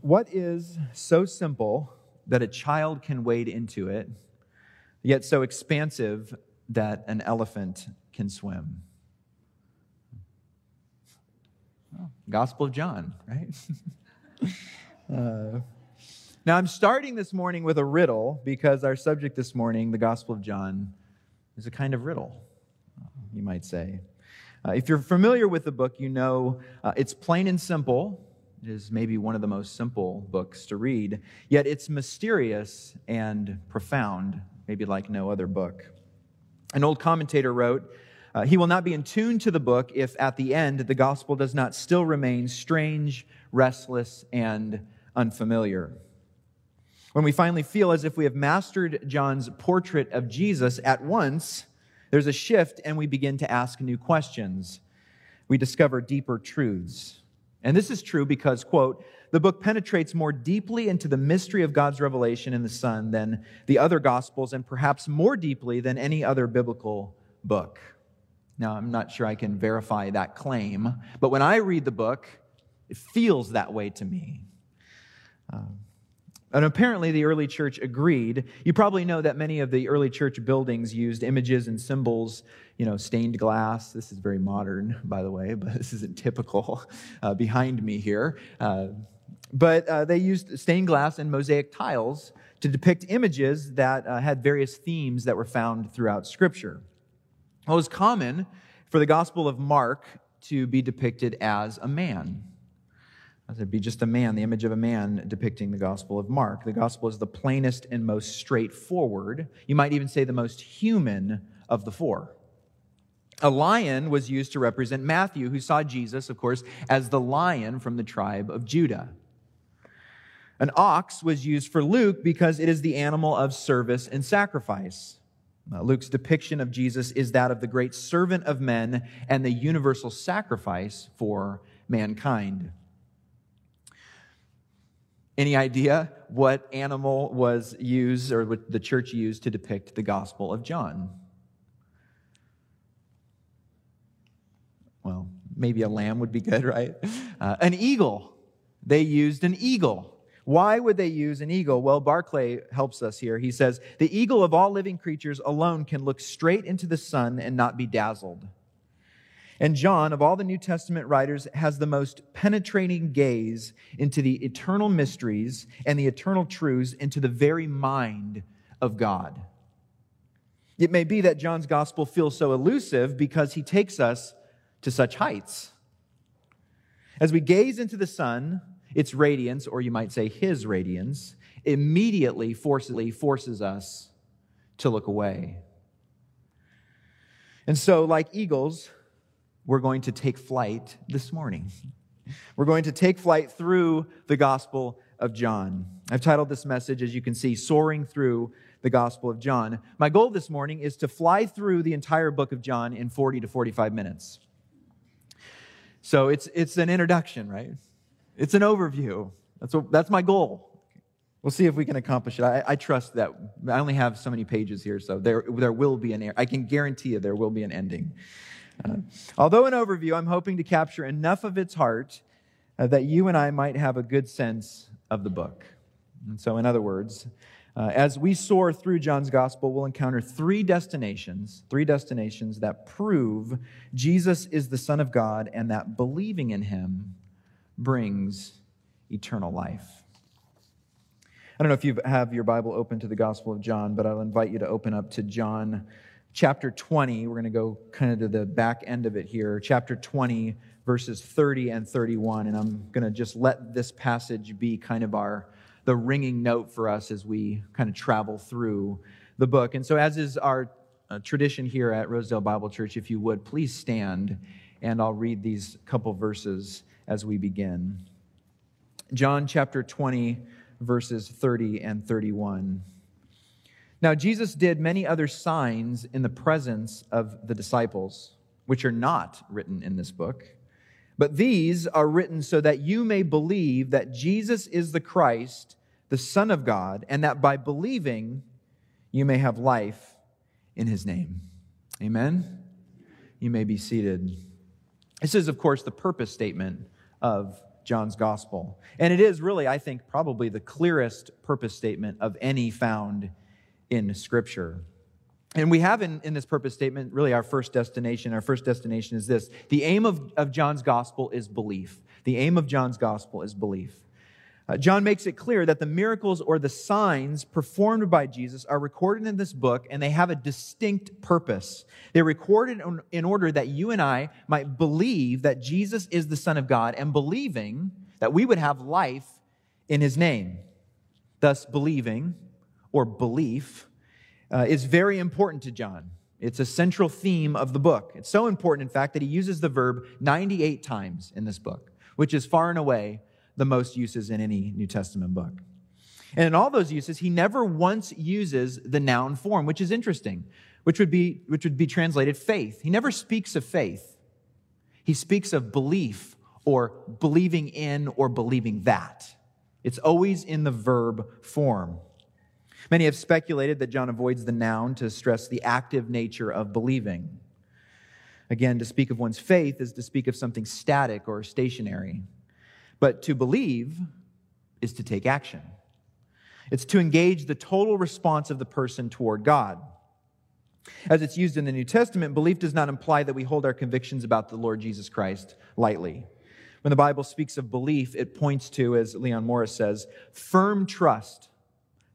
What is so simple that a child can wade into it, yet so expansive that an elephant can swim? Gospel of John, right? uh, now, I'm starting this morning with a riddle because our subject this morning, the Gospel of John, is a kind of riddle, you might say. Uh, if you're familiar with the book, you know uh, it's plain and simple. Is maybe one of the most simple books to read, yet it's mysterious and profound, maybe like no other book. An old commentator wrote, uh, He will not be in tune to the book if at the end the gospel does not still remain strange, restless, and unfamiliar. When we finally feel as if we have mastered John's portrait of Jesus at once, there's a shift and we begin to ask new questions. We discover deeper truths. And this is true because, quote, the book penetrates more deeply into the mystery of God's revelation in the Son than the other Gospels, and perhaps more deeply than any other biblical book. Now, I'm not sure I can verify that claim, but when I read the book, it feels that way to me. Um, and apparently, the early church agreed. You probably know that many of the early church buildings used images and symbols, you know, stained glass. This is very modern, by the way, but this isn't typical uh, behind me here. Uh, but uh, they used stained glass and mosaic tiles to depict images that uh, had various themes that were found throughout Scripture. It was common for the Gospel of Mark to be depicted as a man. There'd be just a man, the image of a man depicting the Gospel of Mark. The Gospel is the plainest and most straightforward. You might even say the most human of the four. A lion was used to represent Matthew, who saw Jesus, of course, as the lion from the tribe of Judah. An ox was used for Luke because it is the animal of service and sacrifice. Luke's depiction of Jesus is that of the great servant of men and the universal sacrifice for mankind. Any idea what animal was used or what the church used to depict the Gospel of John? Well, maybe a lamb would be good, right? Uh, an eagle. They used an eagle. Why would they use an eagle? Well, Barclay helps us here. He says, The eagle of all living creatures alone can look straight into the sun and not be dazzled. And John, of all the New Testament writers, has the most penetrating gaze into the eternal mysteries and the eternal truths into the very mind of God. It may be that John's gospel feels so elusive because he takes us to such heights. As we gaze into the sun, its radiance, or you might say his radiance, immediately forcibly forces us to look away. And so, like eagles, we're going to take flight this morning. We're going to take flight through the Gospel of John. I've titled this message, as you can see, Soaring Through the Gospel of John. My goal this morning is to fly through the entire book of John in 40 to 45 minutes. So it's, it's an introduction, right? It's an overview. That's, what, that's my goal. We'll see if we can accomplish it. I, I, trust that I only have so many pages here, so there, there will be an, I can guarantee you there will be an ending. Uh, although an overview, I'm hoping to capture enough of its heart uh, that you and I might have a good sense of the book. And so, in other words, uh, as we soar through John's gospel, we'll encounter three destinations, three destinations that prove Jesus is the Son of God and that believing in him brings eternal life. I don't know if you have your Bible open to the Gospel of John, but I'll invite you to open up to John chapter 20. We're going to go kind of to the back end of it here. Chapter 20, verses 30 and 31. And I'm going to just let this passage be kind of our the ringing note for us as we kind of travel through the book. And so, as is our uh, tradition here at Rosedale Bible Church, if you would, please stand and I'll read these couple verses as we begin. John chapter 20, verses 30 and 31. Now, Jesus did many other signs in the presence of the disciples, which are not written in this book. But these are written so that you may believe that Jesus is the Christ, the Son of God, and that by believing you may have life in his name. Amen? You may be seated. This is, of course, the purpose statement of John's gospel. And it is really, I think, probably the clearest purpose statement of any found in Scripture. And we have in, in this purpose statement really our first destination. Our first destination is this the aim of, of John's gospel is belief. The aim of John's gospel is belief. Uh, John makes it clear that the miracles or the signs performed by Jesus are recorded in this book and they have a distinct purpose. They're recorded in, in order that you and I might believe that Jesus is the Son of God and believing that we would have life in his name. Thus, believing or belief uh, is very important to John. It's a central theme of the book. It's so important, in fact, that he uses the verb 98 times in this book, which is far and away the most uses in any New Testament book. And in all those uses, he never once uses the noun form, which is interesting, which would be, which would be translated faith. He never speaks of faith. He speaks of belief or believing in or believing that. It's always in the verb form. Many have speculated that John avoids the noun to stress the active nature of believing. Again, to speak of one's faith is to speak of something static or stationary. But to believe is to take action. It's to engage the total response of the person toward God. As it's used in the New Testament, belief does not imply that we hold our convictions about the Lord Jesus Christ lightly. When the Bible speaks of belief, it points to, as Leon Morris says, firm trust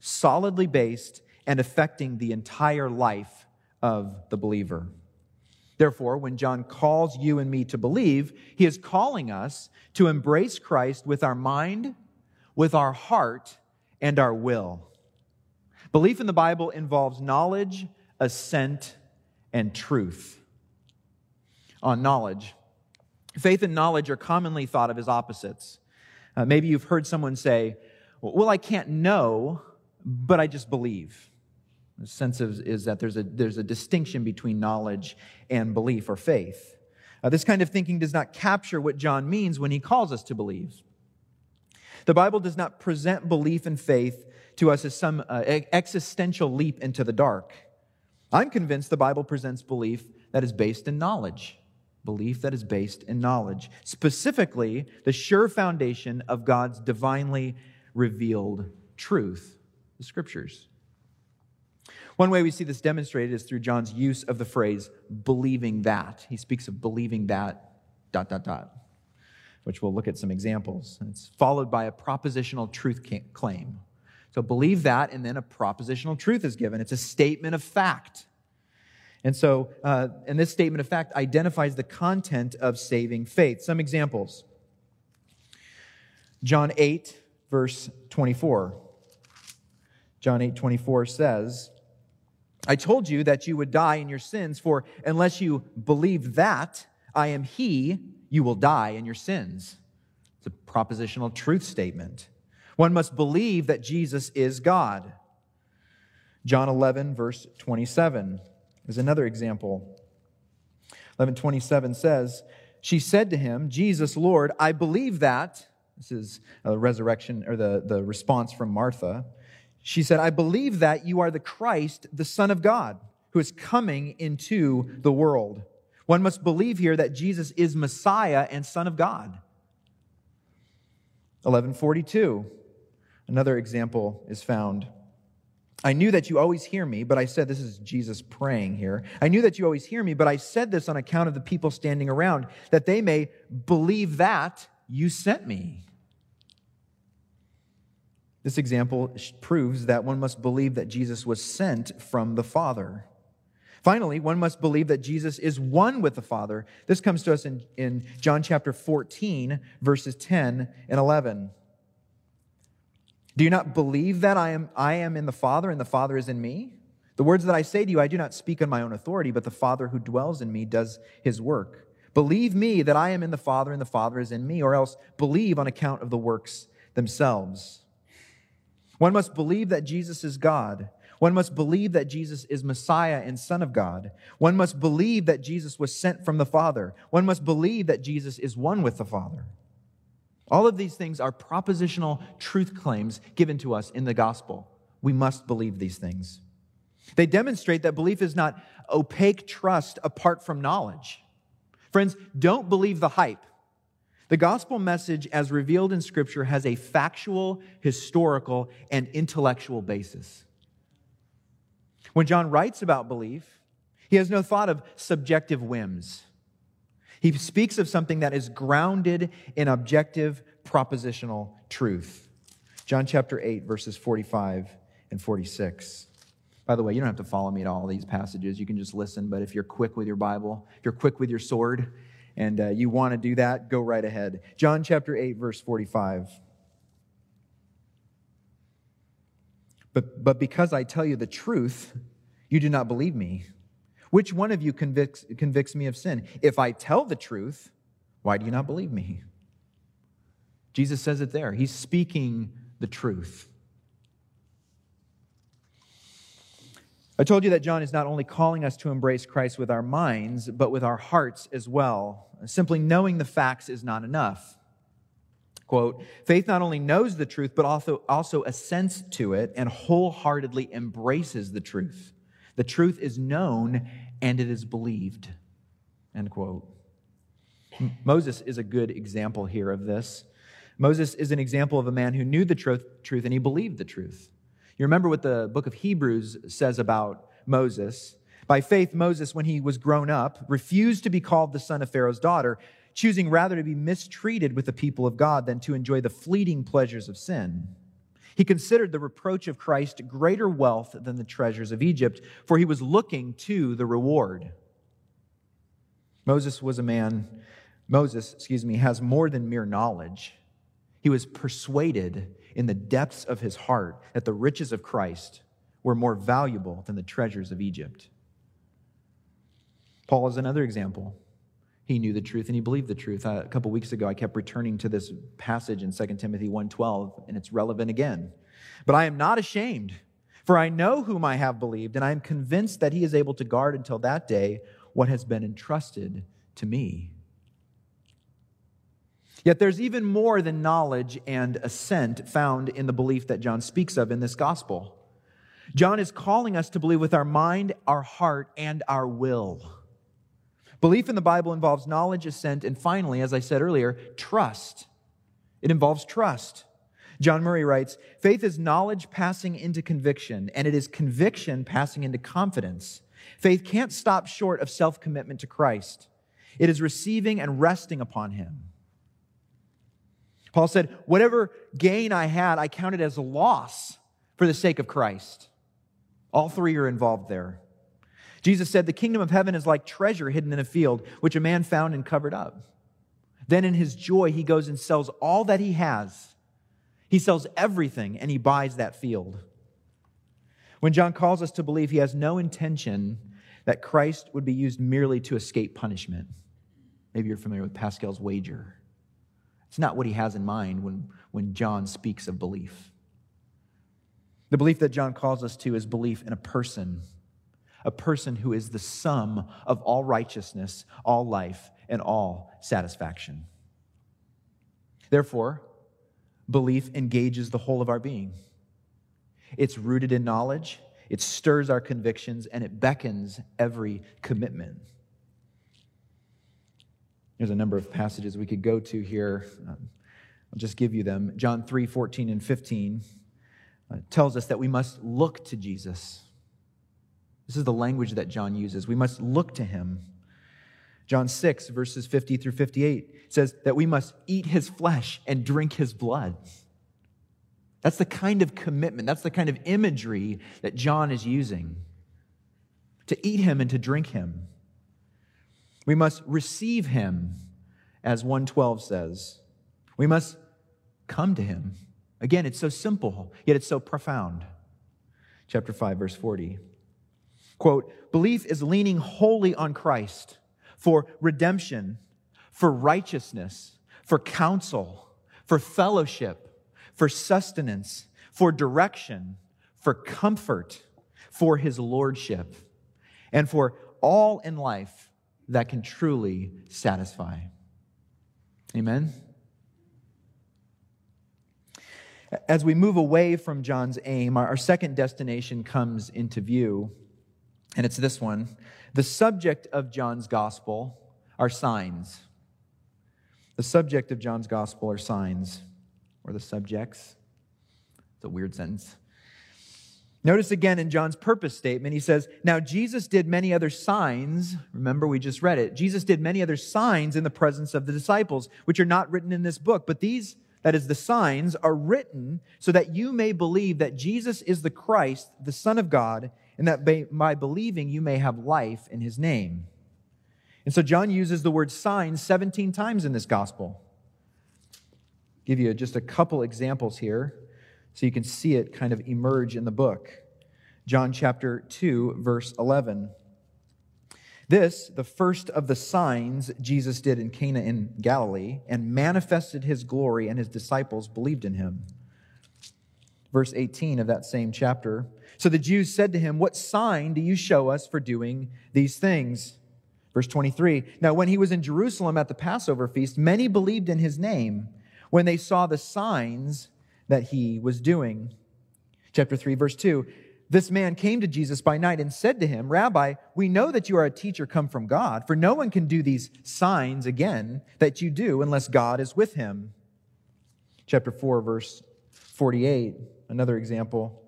solidly based and affecting the entire life of the believer. Therefore, when John calls you and me to believe, he is calling us to embrace Christ with our mind, with our heart, and our will. Belief in the Bible involves knowledge, assent, and truth. On knowledge, faith and knowledge are commonly thought of as opposites. Uh, maybe you've heard someone say, Well, I can't know but I just believe. The sense of, is that there's a, there's a distinction between knowledge and belief or faith. Uh, this kind of thinking does not capture what John means when he calls us to believe. The Bible does not present belief and faith to us as some uh, existential leap into the dark. I'm convinced the Bible presents belief that is based in knowledge. Belief that is based in knowledge. Specifically, the sure foundation of God's divinely revealed truth the scriptures. One way we see this demonstrated is through John's use of the phrase believing that. He speaks of believing that, dot, dot, dot, which we'll look at some examples. And it's followed by a propositional truth claim. So believe that, and then a propositional truth is given. It's a statement of fact. And so, uh, and this statement of fact identifies the content of saving faith. Some examples John 8, verse 24. John 8 24 says, I told you that you would die in your sins, for unless you believe that I am He, you will die in your sins. It's a propositional truth statement. One must believe that Jesus is God. John 11, verse 27 is another example. 1127 says, She said to him, Jesus, Lord, I believe that. This is a resurrection or the, the response from Martha. She said, I believe that you are the Christ, the Son of God, who is coming into the world. One must believe here that Jesus is Messiah and Son of God. 1142, another example is found. I knew that you always hear me, but I said, this is Jesus praying here. I knew that you always hear me, but I said this on account of the people standing around, that they may believe that you sent me. This example proves that one must believe that Jesus was sent from the Father. Finally, one must believe that Jesus is one with the Father. This comes to us in, in John chapter 14, verses 10 and 11. Do you not believe that I am, I am in the Father and the Father is in me? The words that I say to you, I do not speak on my own authority, but the Father who dwells in me does his work. Believe me that I am in the Father and the Father is in me, or else believe on account of the works themselves. One must believe that Jesus is God. One must believe that Jesus is Messiah and Son of God. One must believe that Jesus was sent from the Father. One must believe that Jesus is one with the Father. All of these things are propositional truth claims given to us in the gospel. We must believe these things. They demonstrate that belief is not opaque trust apart from knowledge. Friends, don't believe the hype. The gospel message, as revealed in Scripture, has a factual, historical, and intellectual basis. When John writes about belief, he has no thought of subjective whims. He speaks of something that is grounded in objective propositional truth. John chapter 8, verses 45 and 46. By the way, you don't have to follow me at all these passages. You can just listen, but if you're quick with your Bible, if you're quick with your sword, and uh, you want to do that, go right ahead. John chapter 8, verse 45. But, but because I tell you the truth, you do not believe me. Which one of you convicts, convicts me of sin? If I tell the truth, why do you not believe me? Jesus says it there. He's speaking the truth. I told you that John is not only calling us to embrace Christ with our minds, but with our hearts as well. Simply knowing the facts is not enough. Quote, faith not only knows the truth, but also, also assents to it and wholeheartedly embraces the truth. The truth is known and it is believed. End quote. Moses is a good example here of this. Moses is an example of a man who knew the truth, truth and he believed the truth. You remember what the book of Hebrews says about Moses. By faith, Moses, when he was grown up, refused to be called the son of Pharaoh's daughter, choosing rather to be mistreated with the people of God than to enjoy the fleeting pleasures of sin. He considered the reproach of Christ greater wealth than the treasures of Egypt, for he was looking to the reward. Moses was a man, Moses, excuse me, has more than mere knowledge. He was persuaded in the depths of his heart that the riches of Christ were more valuable than the treasures of Egypt. Paul is another example. He knew the truth and he believed the truth. Uh, a couple weeks ago, I kept returning to this passage in 2 Timothy 1.12, and it's relevant again. But I am not ashamed, for I know whom I have believed, and I am convinced that he is able to guard until that day what has been entrusted to me. Yet there's even more than knowledge and assent found in the belief that John speaks of in this gospel. John is calling us to believe with our mind, our heart, and our will. Belief in the Bible involves knowledge, assent, and finally, as I said earlier, trust. It involves trust. John Murray writes Faith is knowledge passing into conviction, and it is conviction passing into confidence. Faith can't stop short of self commitment to Christ, it is receiving and resting upon Him. Paul said, Whatever gain I had, I counted as a loss for the sake of Christ. All three are involved there. Jesus said, The kingdom of heaven is like treasure hidden in a field, which a man found and covered up. Then in his joy, he goes and sells all that he has. He sells everything and he buys that field. When John calls us to believe, he has no intention that Christ would be used merely to escape punishment. Maybe you're familiar with Pascal's wager. It's not what he has in mind when, when John speaks of belief. The belief that John calls us to is belief in a person, a person who is the sum of all righteousness, all life, and all satisfaction. Therefore, belief engages the whole of our being. It's rooted in knowledge, it stirs our convictions, and it beckons every commitment. There's a number of passages we could go to here. Um, I'll just give you them. John 3 14 and 15 uh, tells us that we must look to Jesus. This is the language that John uses. We must look to him. John 6, verses 50 through 58 says that we must eat his flesh and drink his blood. That's the kind of commitment, that's the kind of imagery that John is using to eat him and to drink him. We must receive him, as 112 says. We must come to him. Again, it's so simple, yet it's so profound. Chapter 5, verse 40. Quote, belief is leaning wholly on Christ for redemption, for righteousness, for counsel, for fellowship, for sustenance, for direction, for comfort, for his lordship, and for all in life that can truly satisfy. Amen? As we move away from John's aim, our second destination comes into view, and it's this one. The subject of John's gospel are signs. The subject of John's gospel are signs, or the subjects. It's a weird sentence. Notice again in John's purpose statement, he says, Now Jesus did many other signs. Remember, we just read it. Jesus did many other signs in the presence of the disciples, which are not written in this book. But these, that is, the signs, are written so that you may believe that Jesus is the Christ, the Son of God, and that by believing you may have life in his name. And so John uses the word signs 17 times in this gospel. Give you just a couple examples here so you can see it kind of emerge in the book. John chapter 2, verse 11. This, the first of the signs Jesus did in Cana in Galilee, and manifested his glory, and his disciples believed in him. Verse 18 of that same chapter. So the Jews said to him, What sign do you show us for doing these things? Verse 23 Now, when he was in Jerusalem at the Passover feast, many believed in his name when they saw the signs that he was doing. Chapter 3, verse 2 This man came to Jesus by night and said to him, Rabbi, we know that you are a teacher come from God, for no one can do these signs again that you do unless God is with him. Chapter 4, verse 48, another example.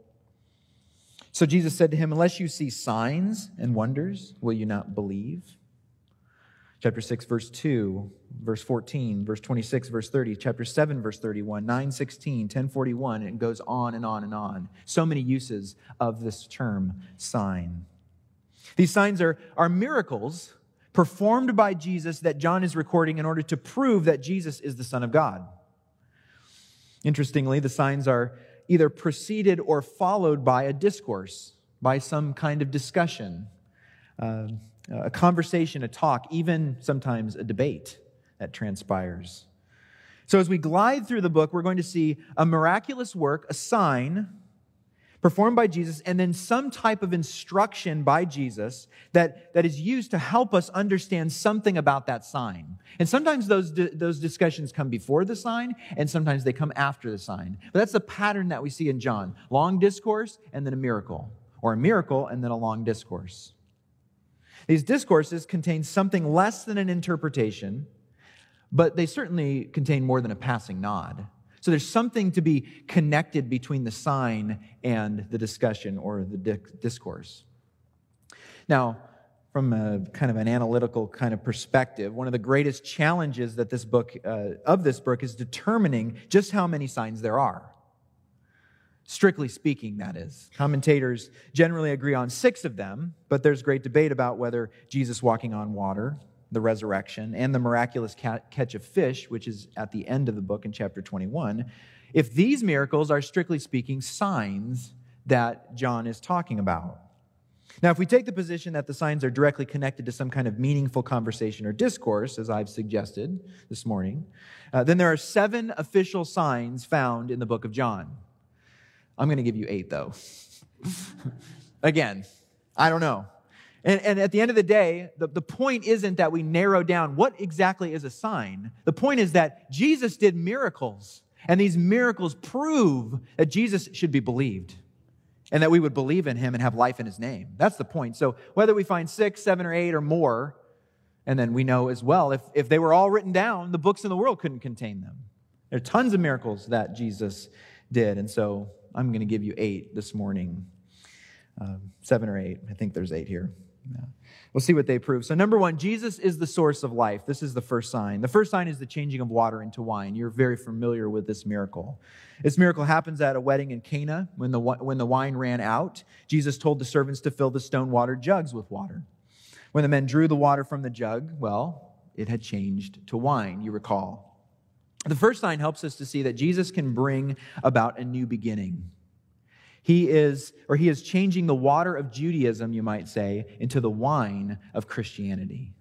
So Jesus said to him, Unless you see signs and wonders, will you not believe? Chapter 6 verse 2 verse 14 verse 26 verse 30 chapter 7 verse 31 9 16 10 41 and it goes on and on and on. So many uses of this term sign. These signs are, are miracles performed by jesus that john is recording in order to prove that jesus is the son of god. Interestingly the signs are either preceded or followed by a discourse by some kind of discussion. Uh, a conversation, a talk, even sometimes a debate that transpires. So, as we glide through the book, we're going to see a miraculous work, a sign performed by Jesus, and then some type of instruction by Jesus that, that is used to help us understand something about that sign. And sometimes those, those discussions come before the sign, and sometimes they come after the sign. But that's the pattern that we see in John long discourse, and then a miracle, or a miracle, and then a long discourse. These discourses contain something less than an interpretation, but they certainly contain more than a passing nod. So there's something to be connected between the sign and the discussion or the discourse. Now, from a kind of an analytical kind of perspective, one of the greatest challenges that this book uh, of this book is determining just how many signs there are. Strictly speaking, that is. Commentators generally agree on six of them, but there's great debate about whether Jesus walking on water, the resurrection, and the miraculous catch of fish, which is at the end of the book in chapter 21, if these miracles are strictly speaking signs that John is talking about. Now, if we take the position that the signs are directly connected to some kind of meaningful conversation or discourse, as I've suggested this morning, uh, then there are seven official signs found in the book of John. I'm going to give you eight, though. Again, I don't know. And, and, at the end of the day, the, the point isn't that we narrow down what exactly is a sign. The point is that Jesus did miracles, and these miracles prove that Jesus should be believed and that we would believe in him and have life in his name. That's the point. So whether we find six, seven, or eight, or more, and then we know as well, if, if they were all written down, the books in the world couldn't contain them. There are tons of miracles that Jesus did. And so I'm going to give you eight this morning. Uh, seven or eight. I think there's eight here. Yeah. We'll see what they prove. So, number one, Jesus is the source of life. This is the first sign. The first sign is the changing of water into wine. You're very familiar with this miracle. This miracle happens at a wedding in Cana when the, when the wine ran out. Jesus told the servants to fill the stone water jugs with water. When the men drew the water from the jug, well, it had changed to wine, you recall. The first sign helps us to see that Jesus can bring about a new beginning. He is, or he is changing the water of Judaism, you might say, into the wine of Christianity.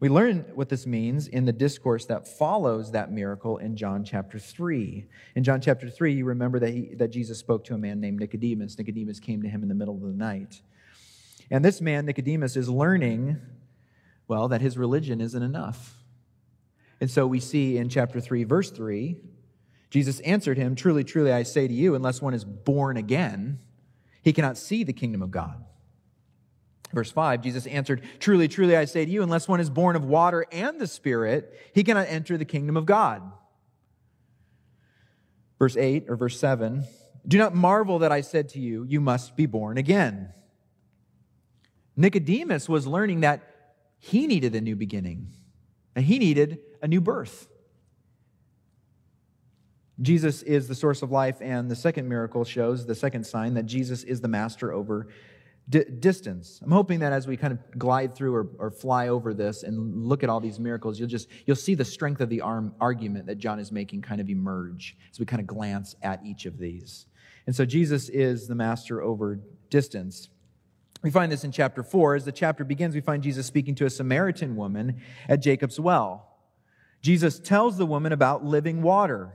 We learn what this means in the discourse that follows that miracle in John chapter 3. In John chapter 3, you remember that, he, that Jesus spoke to a man named Nicodemus. Nicodemus came to him in the middle of the night. And this man, Nicodemus, is learning, well, that his religion isn't enough. And so we see in chapter 3, verse 3, Jesus answered him, Truly, truly, I say to you, unless one is born again, he cannot see the kingdom of God. Verse 5, Jesus answered, Truly, truly, I say to you, unless one is born of water and the Spirit, he cannot enter the kingdom of God. Verse 8 or verse 7, Do not marvel that I said to you, You must be born again. Nicodemus was learning that he needed a new beginning, and he needed a new birth. Jesus is the source of life, and the second miracle shows, the second sign, that Jesus is the master over D- distance. I'm hoping that as we kind of glide through or, or, fly over this and look at all these miracles, you'll just you'll see the strength of the arm, argument that John is making kind of emerge as we kind of glance at each of these. And so Jesus is the master over distance. We find this in chapter 4. As the chapter begins, we find Jesus speaking to a Samaritan woman at Jacob's well. Jesus tells the woman about living water.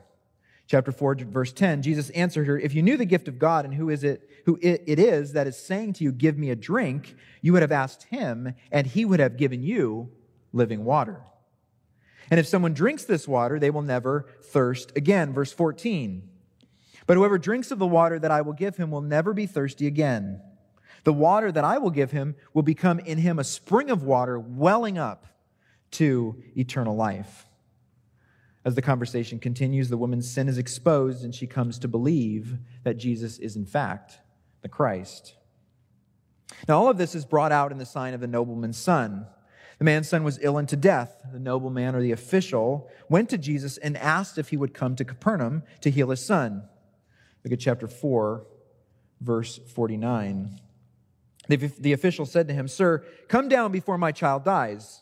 Chapter 4, verse 10, Jesus answered her, If you knew the gift of God and who is it, who it is that is saying to you, Give me a drink, you would have asked him, and he would have given you living water. And if someone drinks this water, they will never thirst again. Verse 14. But whoever drinks of the water that I will give him will never be thirsty again. The water that I will give him will become in him a spring of water welling up to eternal life. As the conversation continues, the woman's sin is exposed and she comes to believe that Jesus is, in fact, the Christ. Now, all of this is brought out in the sign of the nobleman's son. The man's son was ill unto death. The nobleman or the official went to Jesus and asked if he would come to Capernaum to heal his son. Look at chapter 4, verse 49. The, the official said to him, Sir, come down before my child dies.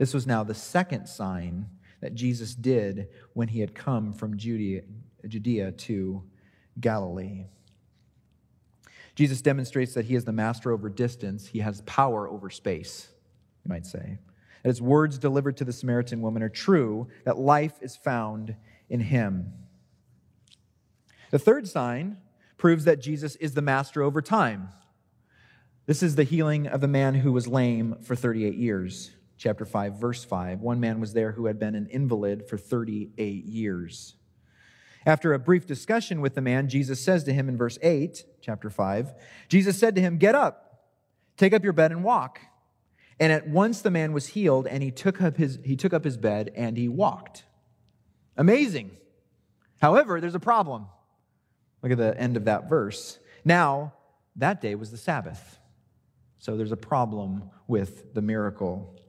This was now the second sign that Jesus did when he had come from Judea, Judea to Galilee. Jesus demonstrates that he is the master over distance, he has power over space, you might say. That his words delivered to the Samaritan woman are true, that life is found in him. The third sign proves that Jesus is the master over time. This is the healing of the man who was lame for 38 years chapter 5, verse 5. One man was there who had been an invalid for 38 years. After a brief discussion with the man, Jesus says to him in verse 8, chapter 5, Jesus said to him, Get up, take up your bed and walk. And at once the man was healed, and he took up his, he took up his bed and he walked. Amazing. However, there's a problem. Look at the end of that verse. Now, that day was the Sabbath. So there's a problem with the miracle.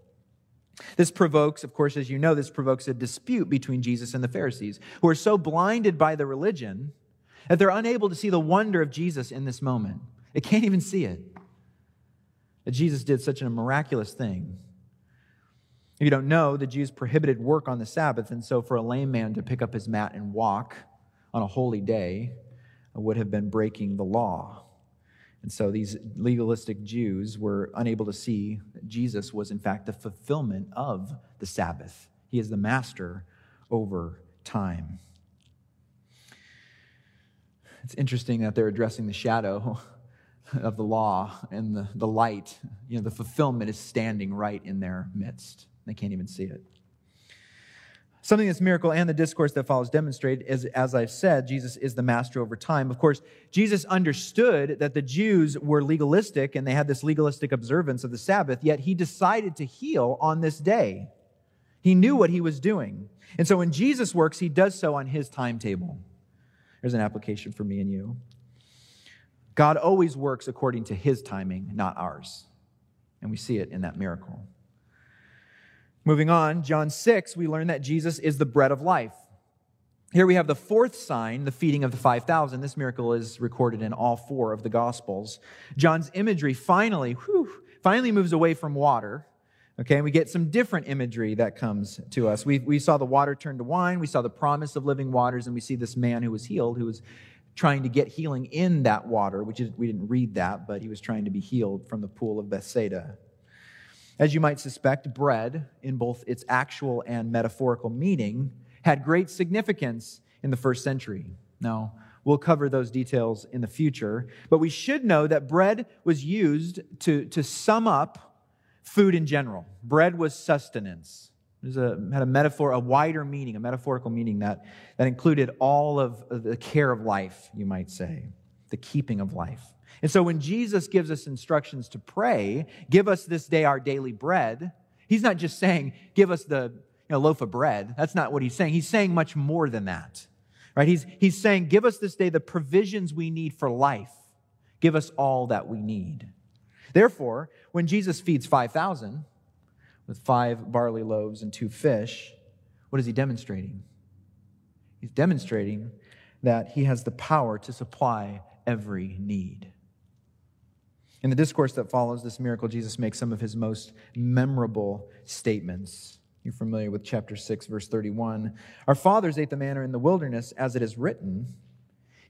This provokes, of course, as you know, this provokes a dispute between Jesus and the Pharisees, who are so blinded by the religion that they're unable to see the wonder of Jesus in this moment. They can't even see it. That Jesus did such a miraculous thing. If you don't know, the Jews prohibited work on the Sabbath, and so for a lame man to pick up his mat and walk on a holy day would have been breaking the law. And so these legalistic Jews were unable to see that Jesus was, in fact, the fulfillment of the Sabbath. He is the master over time. It's interesting that they're addressing the shadow of the law and the, the light. You know, the fulfillment is standing right in their midst. They can't even see it. Something this miracle and the discourse that follows demonstrate is, as I've said, Jesus is the master over time. Of course, Jesus understood that the Jews were legalistic and they had this legalistic observance of the Sabbath, yet he decided to heal on this day. He knew what he was doing. And so when Jesus works, he does so on his timetable. There's an application for me and you. God always works according to his timing, not ours. And we see it in that miracle. Moving on, John 6, we learn that Jesus is the bread of life. Here we have the fourth sign, the feeding of the 5,000. This miracle is recorded in all four of the Gospels. John's imagery finally, whew, finally moves away from water. Okay, and we get some different imagery that comes to us. We, we saw the water turn to wine, we saw the promise of living waters, and we see this man who was healed, who was trying to get healing in that water, which is, we didn't read that, but he was trying to be healed from the pool of Bethsaida. As you might suspect, bread, in both its actual and metaphorical meaning, had great significance in the first century. Now, we'll cover those details in the future, but we should know that bread was used to, to sum up food in general. Bread was sustenance. It a, had a metaphor, a wider meaning, a metaphorical meaning that, that included all of the care of life, you might say, the keeping of life. And so when Jesus gives us instructions to pray, give us this day our daily bread, he's not just saying, give us the you know, loaf of bread. That's not what he's saying. He's saying much more than that. Right? He's, he's saying, give us this day the provisions we need for life. Give us all that we need. Therefore, when Jesus feeds 5,000 with five barley loaves and two fish, what is he demonstrating? He's demonstrating that he has the power to supply every need. In the discourse that follows this miracle, Jesus makes some of his most memorable statements. You're familiar with chapter 6, verse 31. Our fathers ate the manna in the wilderness, as it is written.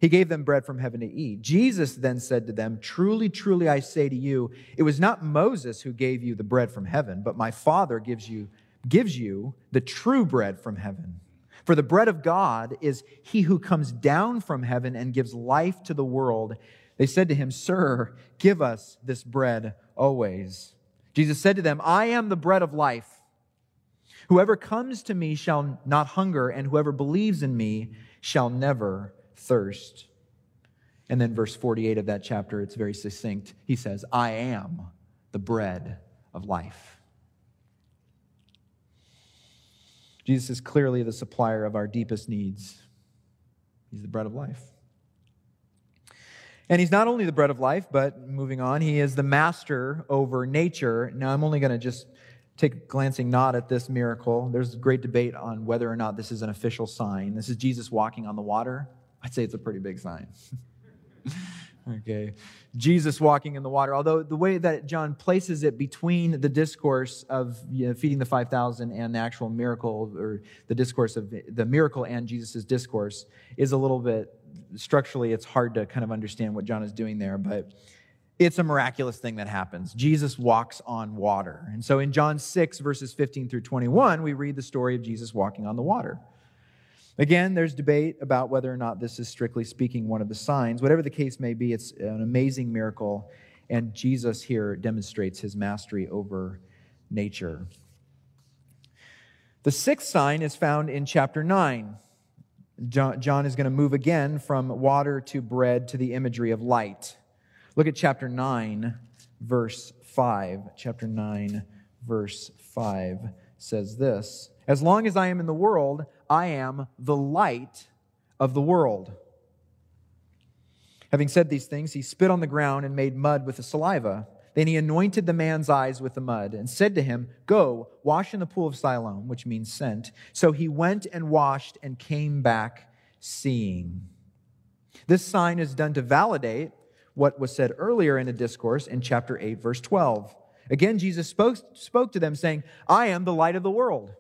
He gave them bread from heaven to eat. Jesus then said to them, Truly, truly, I say to you, it was not Moses who gave you the bread from heaven, but my Father gives you, gives you the true bread from heaven. For the bread of God is he who comes down from heaven and gives life to the world. They said to him, Sir, give us this bread always. Jesus said to them, I am the bread of life. Whoever comes to me shall not hunger, and whoever believes in me shall never thirst. And then, verse 48 of that chapter, it's very succinct. He says, I am the bread of life. Jesus is clearly the supplier of our deepest needs. He's the bread of life. And he's not only the bread of life, but moving on, he is the master over nature. Now, I'm only going to just take a glancing nod at this miracle. There's a great debate on whether or not this is an official sign. This is Jesus walking on the water. I'd say it's a pretty big sign. okay. Jesus walking in the water. Although the way that John places it between the discourse of you know, feeding the 5,000 and the actual miracle, or the discourse of the miracle and Jesus' discourse, is a little bit structurally, it's hard to kind of understand what John is doing there, but it's a miraculous thing that happens. Jesus walks on water. And so in John 6, verses 15 through 21, we read the story of Jesus walking on the water. Again, there's debate about whether or not this is strictly speaking one of the signs. Whatever the case may be, it's an amazing miracle, and Jesus here demonstrates his mastery over nature. The sixth sign is found in chapter 9. John, is going to move again from water to bread to the imagery of light. Look at chapter 9, verse 5. Chapter 9, verse 5 says this As long as I am in the world, I am the light of the world. Having said these things, he spit on the ground and made mud with the saliva. Then he anointed the man's eyes with the mud and said to him, Go, wash in the pool of Siloam, which means sent. So he went and washed and came back seeing. This sign is done to validate what was said earlier in the discourse in chapter 8, verse 12. Again, Jesus spoke, spoke to them, saying, I am the light of the world.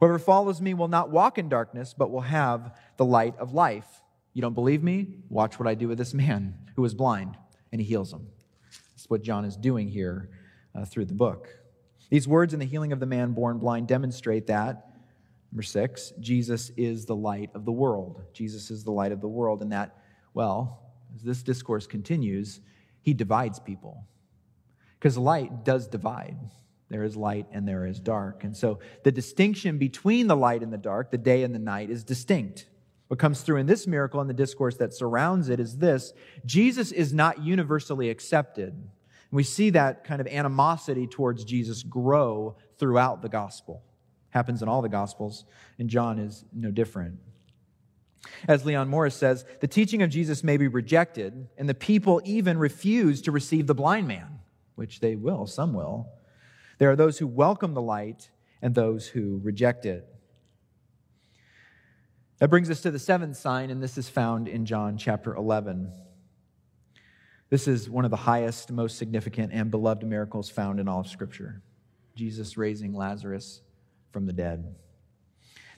Whoever follows me will not walk in darkness, but will have the light of life. You don't believe me? Watch what I do with this man who was blind, and he heals him. That's what John is doing here uh, through the book. These words in the healing of the man born blind demonstrate that, number six, Jesus is the light of the world. Jesus is the light of the world, and that, well, as this discourse continues, he divides people. Because light does divide. There is light and there is dark. And so the distinction between the light and the dark, the day and the night, is distinct. What comes through in this miracle and the discourse that surrounds it is this Jesus is not universally accepted. We see that kind of animosity towards Jesus grow throughout the gospel. Happens in all the gospels, and John is no different. As Leon Morris says, the teaching of Jesus may be rejected, and the people even refuse to receive the blind man, which they will, some will. There are those who welcome the light and those who reject it. That brings us to the seventh sign, and this is found in John chapter 11. This is one of the highest, most significant, and beloved miracles found in all of Scripture Jesus raising Lazarus from the dead.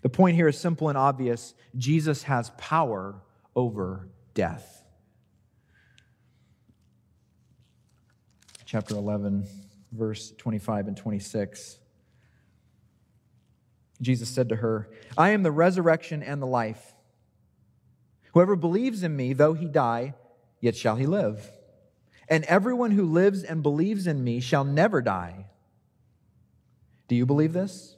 The point here is simple and obvious Jesus has power over death. Chapter 11 verse 25 and 26. Jesus said to her, I am the resurrection and the life. Whoever believes in me, though he die, yet shall he live. And everyone who lives and believes in me shall never die. Do you believe this?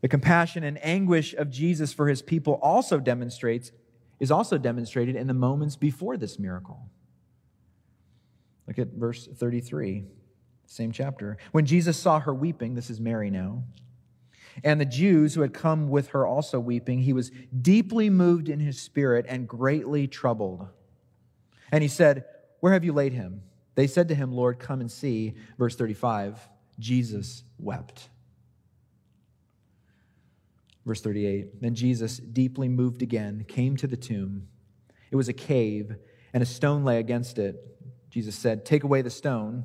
The compassion and anguish of Jesus for his people also demonstrates is also demonstrated in the moments before this miracle. Look at verse 33, same chapter. When Jesus saw her weeping, this is Mary now, and the Jews who had come with her also weeping, he was deeply moved in his spirit and greatly troubled. And he said, Where have you laid him? They said to him, Lord, come and see. Verse 35 Jesus wept. Verse 38 Then Jesus, deeply moved again, came to the tomb. It was a cave, and a stone lay against it. Jesus said, Take away the stone.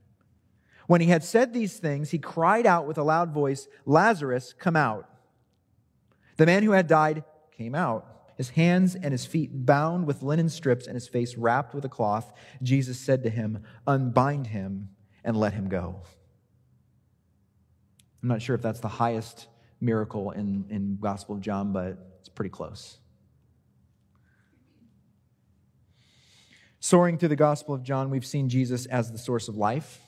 When he had said these things, he cried out with a loud voice, Lazarus, come out. The man who had died came out, his hands and his feet bound with linen strips and his face wrapped with a cloth. Jesus said to him, Unbind him and let him go. I'm not sure if that's the highest miracle in, in Gospel of John, but it's pretty close. Soaring through the Gospel of John, we've seen Jesus as the source of life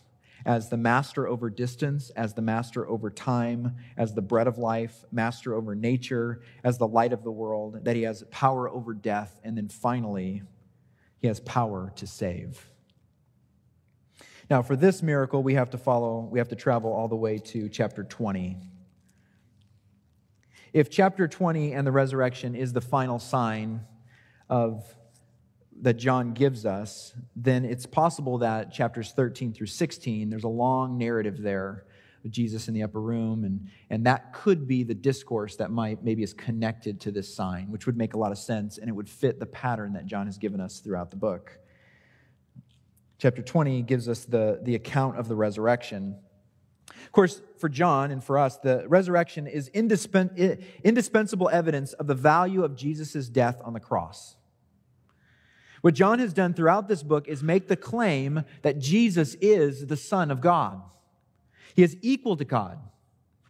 as the master over distance, as the master over time, as the bread of life, master over nature, as the light of the world, that he has power over death, and then finally, he has power to save. Now, for this miracle, we have to follow, we have to travel all the way to chapter 20. If chapter 20 and the resurrection is the final sign of that John gives us, then it's possible that chapters 13 through 16, there's a long narrative there with Jesus in the upper room, and, and that could be the discourse that might maybe is connected to this sign, which would make a lot of sense, and it would fit the pattern that John has given us throughout the book. Chapter 20 gives us the, the account of the resurrection. Of course, for John and for us, the resurrection is indispensable evidence of the value of Jesus' death on the cross. What John has done throughout this book is make the claim that Jesus is the Son of God. He is equal to God.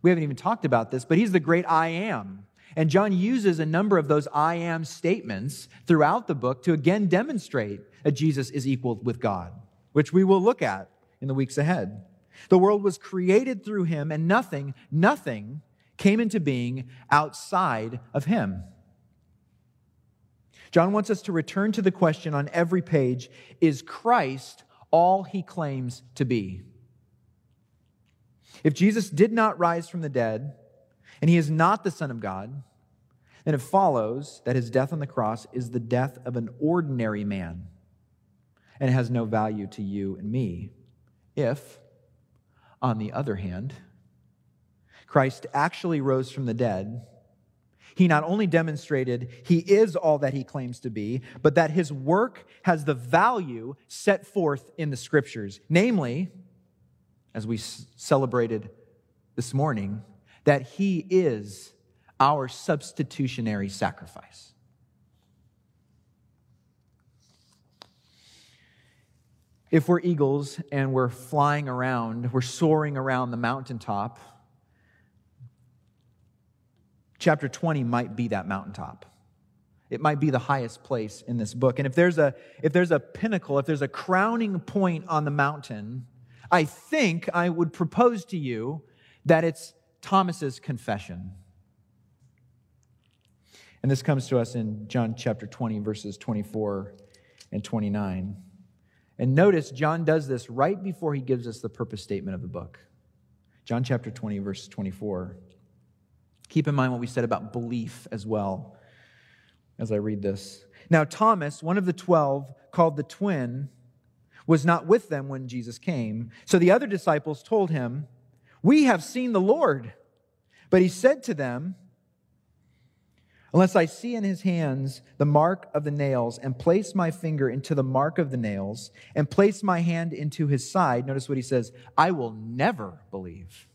We haven't even talked about this, but he's the great I am. And John uses a number of those I am statements throughout the book to again demonstrate that Jesus is equal with God, which we will look at in the weeks ahead. The world was created through him, and nothing, nothing came into being outside of him. John wants us to return to the question on every page Is Christ all he claims to be? If Jesus did not rise from the dead, and he is not the Son of God, then it follows that his death on the cross is the death of an ordinary man and it has no value to you and me. If, on the other hand, Christ actually rose from the dead he not only demonstrated he is all that he claims to be, but that his work has the value set forth in the scriptures. Namely, as we celebrated this morning, that he is our substitutionary sacrifice. If we're eagles and we're flying around, we're soaring around the mountaintop, chapter 20 might be that mountaintop. It might be the highest place in this book. And if there's a if there's a pinnacle, if there's a crowning point on the mountain, I think I would propose to you that it's Thomas's confession. And this comes to us in John chapter 20 verses 24 and 29. And notice John does this right before he gives us the purpose statement of the book. John chapter 20 verse 24. Keep in mind what we said about belief as well as I read this. Now, Thomas, one of the twelve, called the twin, was not with them when Jesus came. So the other disciples told him, We have seen the Lord. But he said to them, Unless I see in his hands the mark of the nails, and place my finger into the mark of the nails, and place my hand into his side, notice what he says, I will never believe.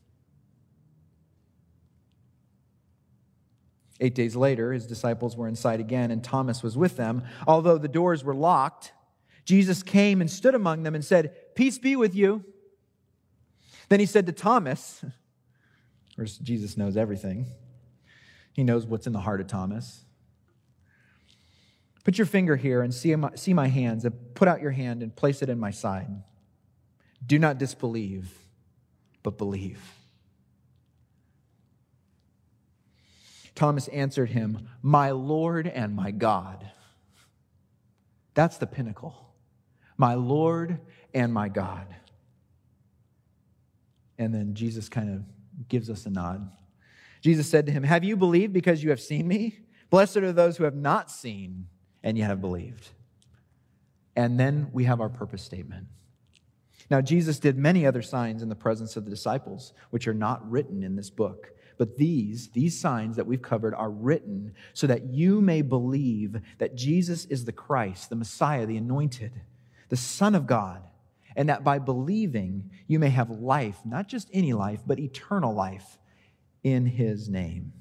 Eight days later, his disciples were inside again, and Thomas was with them. Although the doors were locked, Jesus came and stood among them and said, Peace be with you. Then he said to Thomas, of course, Jesus knows everything. He knows what's in the heart of Thomas. Put your finger here and see my, see my hands, and put out your hand and place it in my side. Do not disbelieve, but believe. Thomas answered him, My Lord and my God. That's the pinnacle my Lord and my God. And then Jesus kind of gives us a nod. Jesus said to him, Have you believed because you have seen me? Blessed are those who have not seen and yet have believed. And then we have our purpose statement. Now, Jesus did many other signs in the presence of the disciples, which are not written in this book. But these, these signs that we've covered are written so that you may believe that Jesus is the Christ, the Messiah, the anointed the Son of God, and that by believing you may have life, not just any life, but eternal life in his name.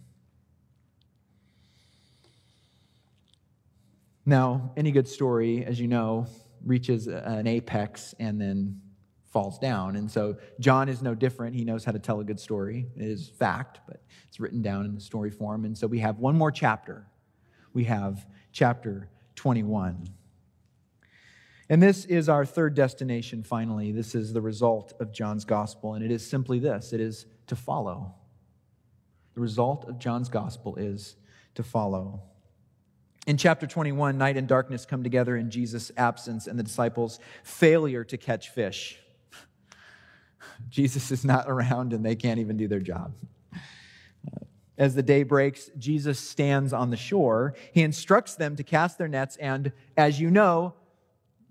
Now, any good story, as you know, reaches an apex and then falls down. And so John is no different. He knows how to tell a good story. It is fact, but it's written down in the story form. And so we have one more chapter. We have chapter 21. And this is our third destination, finally. This is the result of John's gospel, and it is simply this it is to follow. The result of John's gospel is to follow. In chapter 21, night and darkness come together in Jesus' absence and the disciples' failure to catch fish. Jesus is not around and they can't even do their job. As the day breaks, Jesus stands on the shore. He instructs them to cast their nets, and as you know,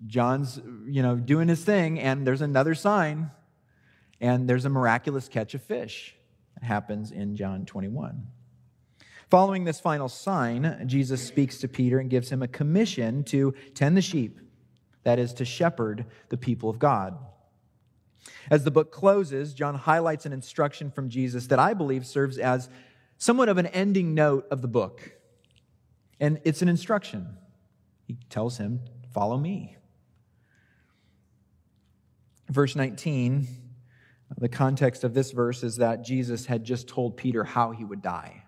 John's, you know, doing his thing, and there's another sign, and there's a miraculous catch of fish. It happens in John 21. Following this final sign, Jesus speaks to Peter and gives him a commission to tend the sheep, that is, to shepherd the people of God. As the book closes, John highlights an instruction from Jesus that I believe serves as somewhat of an ending note of the book. And it's an instruction. He tells him, Follow me. Verse 19, the context of this verse is that Jesus had just told Peter how he would die.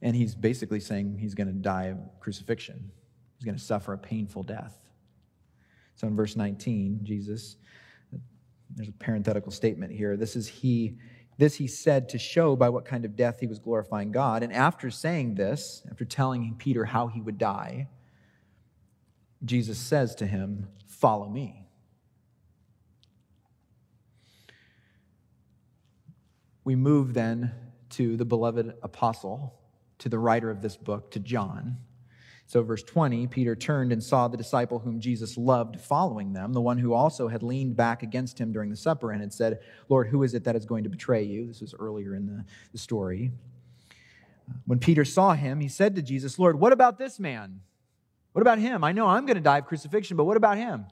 And he's basically saying he's going to die of crucifixion, he's going to suffer a painful death. So in verse 19, Jesus, there's a parenthetical statement here. This is he. This he said to show by what kind of death he was glorifying God. And after saying this, after telling Peter how he would die, Jesus says to him, Follow me. We move then to the beloved apostle, to the writer of this book, to John. So, verse 20, Peter turned and saw the disciple whom Jesus loved following them, the one who also had leaned back against him during the supper and had said, Lord, who is it that is going to betray you? This was earlier in the, the story. When Peter saw him, he said to Jesus, Lord, what about this man? What about him? I know I'm going to die of crucifixion, but what about him?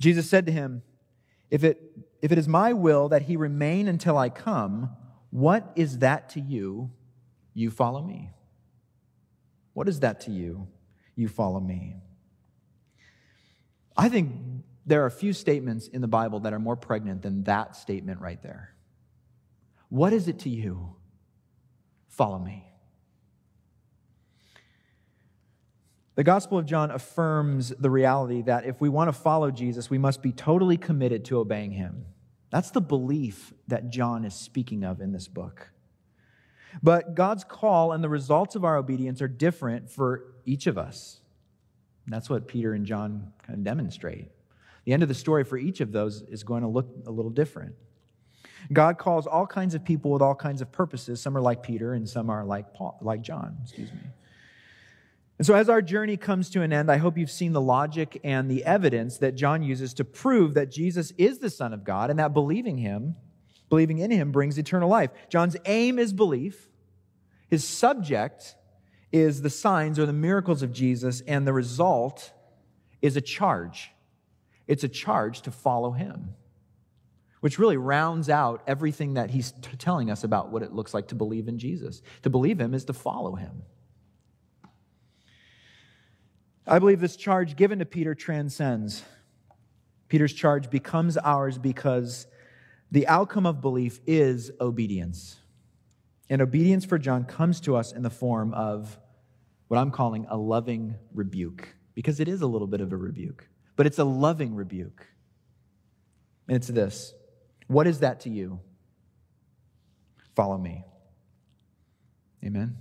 Jesus said to him, if it, if it is my will that he remain until I come, what is that to you? You follow me. What is that to you? You follow me. I think there are a few statements in the Bible that are more pregnant than that statement right there. What is it to you? Follow me. The Gospel of John affirms the reality that if we want to follow Jesus, we must be totally committed to obeying him. That's the belief that John is speaking of in this book. But God's call and the results of our obedience are different for each of us. that's what Peter and John kind of demonstrate. The end of the story for each of those is going to look a little different. God calls all kinds of people with all kinds of purposes. Some are like Peter, and some are like Paul, like John. Excuse me. And so, as our journey comes to an end, I hope you've seen the logic and the evidence that John uses to prove that Jesus is the Son of God and that believing him, believing in him, brings eternal life. John's aim is belief, his subject is the signs or the miracles of Jesus, and the result is a charge. It's a charge to follow him, which really rounds out everything that he's t- telling us about what it looks like to believe in Jesus. To believe him is to follow him. I believe this charge given to Peter transcends. Peter's charge becomes ours because the outcome of belief is obedience. And obedience for John comes to us in the form of what I'm calling a loving rebuke, because it is a little bit of a rebuke, but it's a loving rebuke. And it's this What is that to you? Follow me. Amen.